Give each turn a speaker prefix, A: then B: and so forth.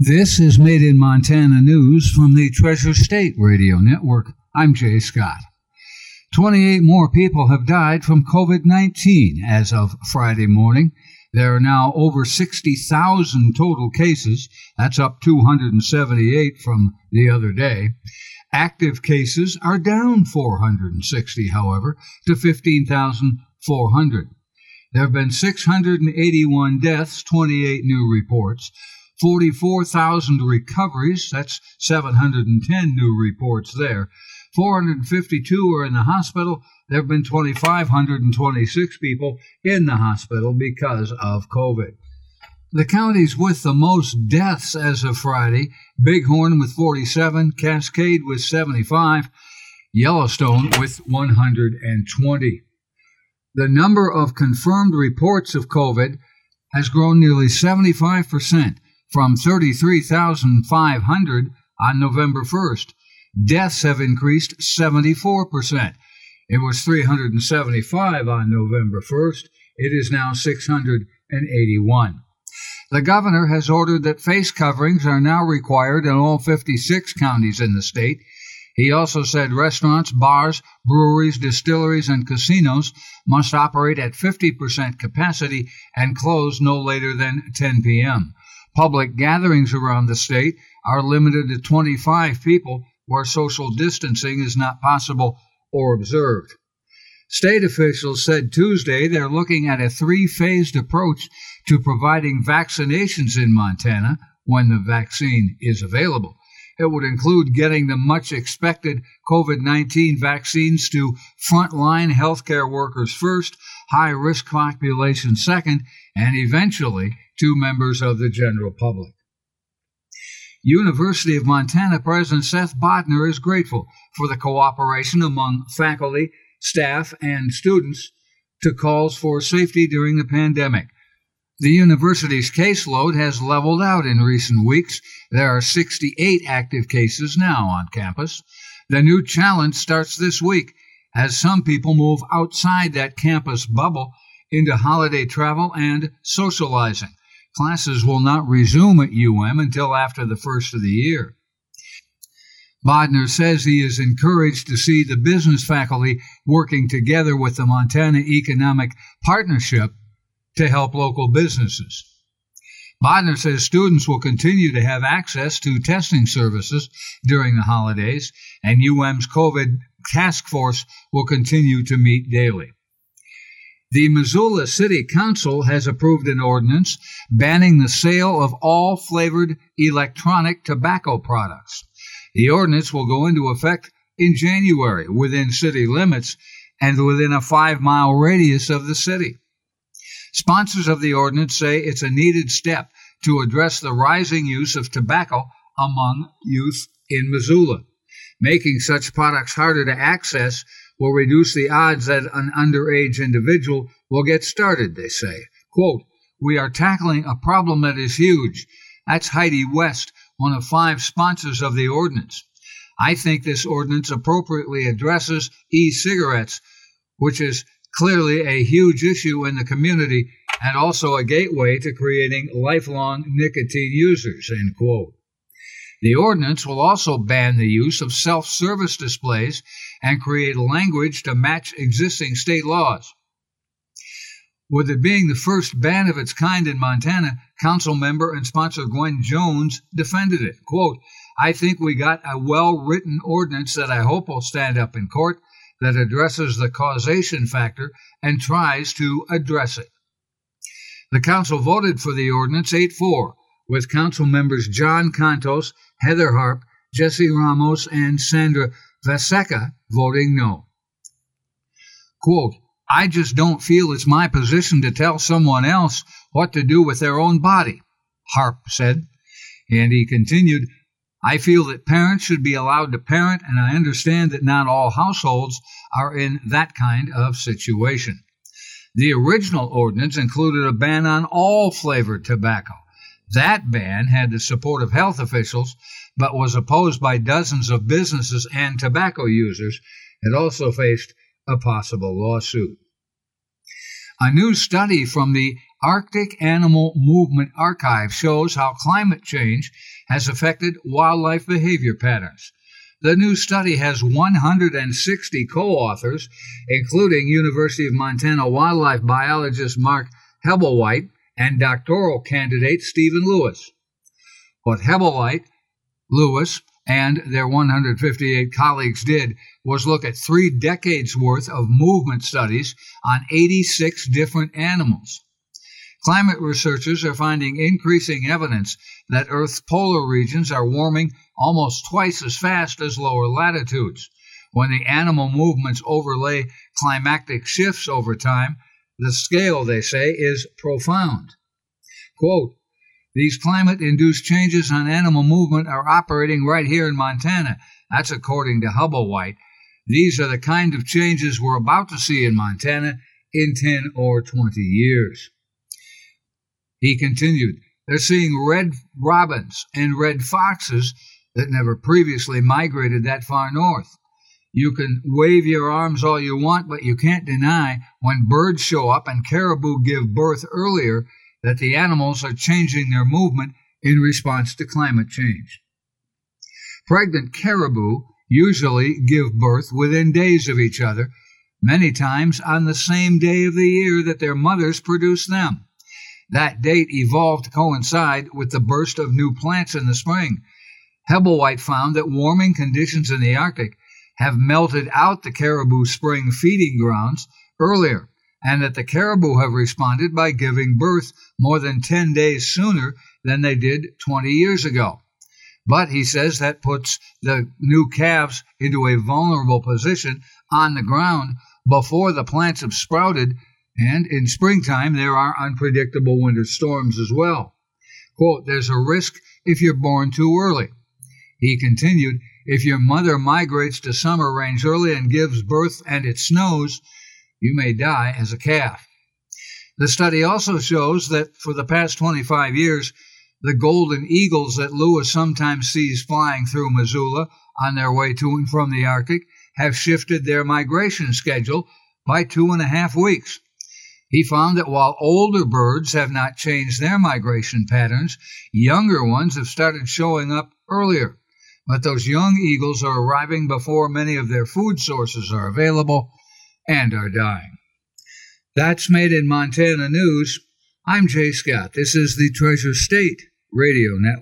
A: This is Made in Montana News from the Treasure State Radio Network. I'm Jay Scott. 28 more people have died from COVID 19 as of Friday morning. There are now over 60,000 total cases. That's up 278 from the other day. Active cases are down 460, however, to 15,400. There have been 681 deaths, 28 new reports. 44,000 recoveries, that's 710 new reports there. 452 are in the hospital. There have been 2,526 people in the hospital because of COVID. The counties with the most deaths as of Friday Bighorn with 47, Cascade with 75, Yellowstone with 120. The number of confirmed reports of COVID has grown nearly 75% from 33,500 on November 1st. Deaths have increased 74%. It was 375 on November 1st. It is now 681. The governor has ordered that face coverings are now required in all 56 counties in the state. He also said restaurants, bars, breweries, distilleries, and casinos must operate at 50% capacity and close no later than 10 p.m. Public gatherings around the state are limited to 25 people where social distancing is not possible or observed. State officials said Tuesday they're looking at a three phased approach to providing vaccinations in Montana when the vaccine is available. It would include getting the much expected COVID 19 vaccines to frontline healthcare workers first, high risk population second, and eventually to members of the general public. University of Montana President Seth Bodnar is grateful for the cooperation among faculty, staff, and students to calls for safety during the pandemic. The university's caseload has leveled out in recent weeks. There are 68 active cases now on campus. The new challenge starts this week as some people move outside that campus bubble into holiday travel and socializing. Classes will not resume at UM until after the first of the year. Bodnar says he is encouraged to see the business faculty working together with the Montana Economic Partnership to help local businesses. Bodnar says students will continue to have access to testing services during the holidays, and UM's COVID task force will continue to meet daily. The Missoula City Council has approved an ordinance banning the sale of all flavored electronic tobacco products. The ordinance will go into effect in January within city limits and within a five mile radius of the city. Sponsors of the ordinance say it's a needed step to address the rising use of tobacco among youth in Missoula. Making such products harder to access will reduce the odds that an underage individual will get started, they say. Quote, We are tackling a problem that is huge. That's Heidi West, one of five sponsors of the ordinance. I think this ordinance appropriately addresses e cigarettes, which is clearly a huge issue in the community and also a gateway to creating lifelong nicotine users. End quote. The ordinance will also ban the use of self service displays and create language to match existing state laws. With it being the first ban of its kind in Montana, council member and sponsor Gwen Jones defended it. Quote, I think we got a well written ordinance that I hope will stand up in court that addresses the causation factor and tries to address it. The council voted for the ordinance 8 4, with council members John Contos Heather Harp, Jesse Ramos, and Sandra Vasecka voting no. Quote, I just don't feel it's my position to tell someone else what to do with their own body, Harp said. And he continued, I feel that parents should be allowed to parent, and I understand that not all households are in that kind of situation. The original ordinance included a ban on all flavored tobacco. That ban had the support of health officials, but was opposed by dozens of businesses and tobacco users. It also faced a possible lawsuit. A new study from the Arctic Animal Movement Archive shows how climate change has affected wildlife behavior patterns. The new study has 160 co-authors, including University of Montana wildlife biologist Mark Hebblewhite and doctoral candidate Stephen Lewis. What Hebblewhite, Lewis, and their 158 colleagues did was look at three decades worth of movement studies on 86 different animals. Climate researchers are finding increasing evidence that Earth's polar regions are warming almost twice as fast as lower latitudes. When the animal movements overlay climatic shifts over time, the scale, they say, is profound. Quote, these climate induced changes on animal movement are operating right here in Montana. That's according to Hebblewhite. These are the kind of changes we're about to see in Montana in 10 or 20 years. He continued, They're seeing red robins and red foxes that never previously migrated that far north. You can wave your arms all you want, but you can't deny when birds show up and caribou give birth earlier that the animals are changing their movement in response to climate change. Pregnant caribou usually give birth within days of each other, many times on the same day of the year that their mothers produce them. That date evolved to coincide with the burst of new plants in the spring. Hebblewhite found that warming conditions in the Arctic have melted out the caribou spring feeding grounds earlier, and that the caribou have responded by giving birth more than 10 days sooner than they did 20 years ago. But he says that puts the new calves into a vulnerable position on the ground before the plants have sprouted and in springtime, there are unpredictable winter storms as well. Quote, there's a risk if you're born too early. He continued, if your mother migrates to summer range early and gives birth and it snows, you may die as a calf. The study also shows that for the past 25 years, the golden eagles that Lewis sometimes sees flying through Missoula on their way to and from the Arctic have shifted their migration schedule by two and a half weeks. He found that while older birds have not changed their migration patterns, younger ones have started showing up earlier. But those young eagles are arriving before many of their food sources are available and are dying. That's Made in Montana News. I'm Jay Scott. This is the Treasure State Radio Network.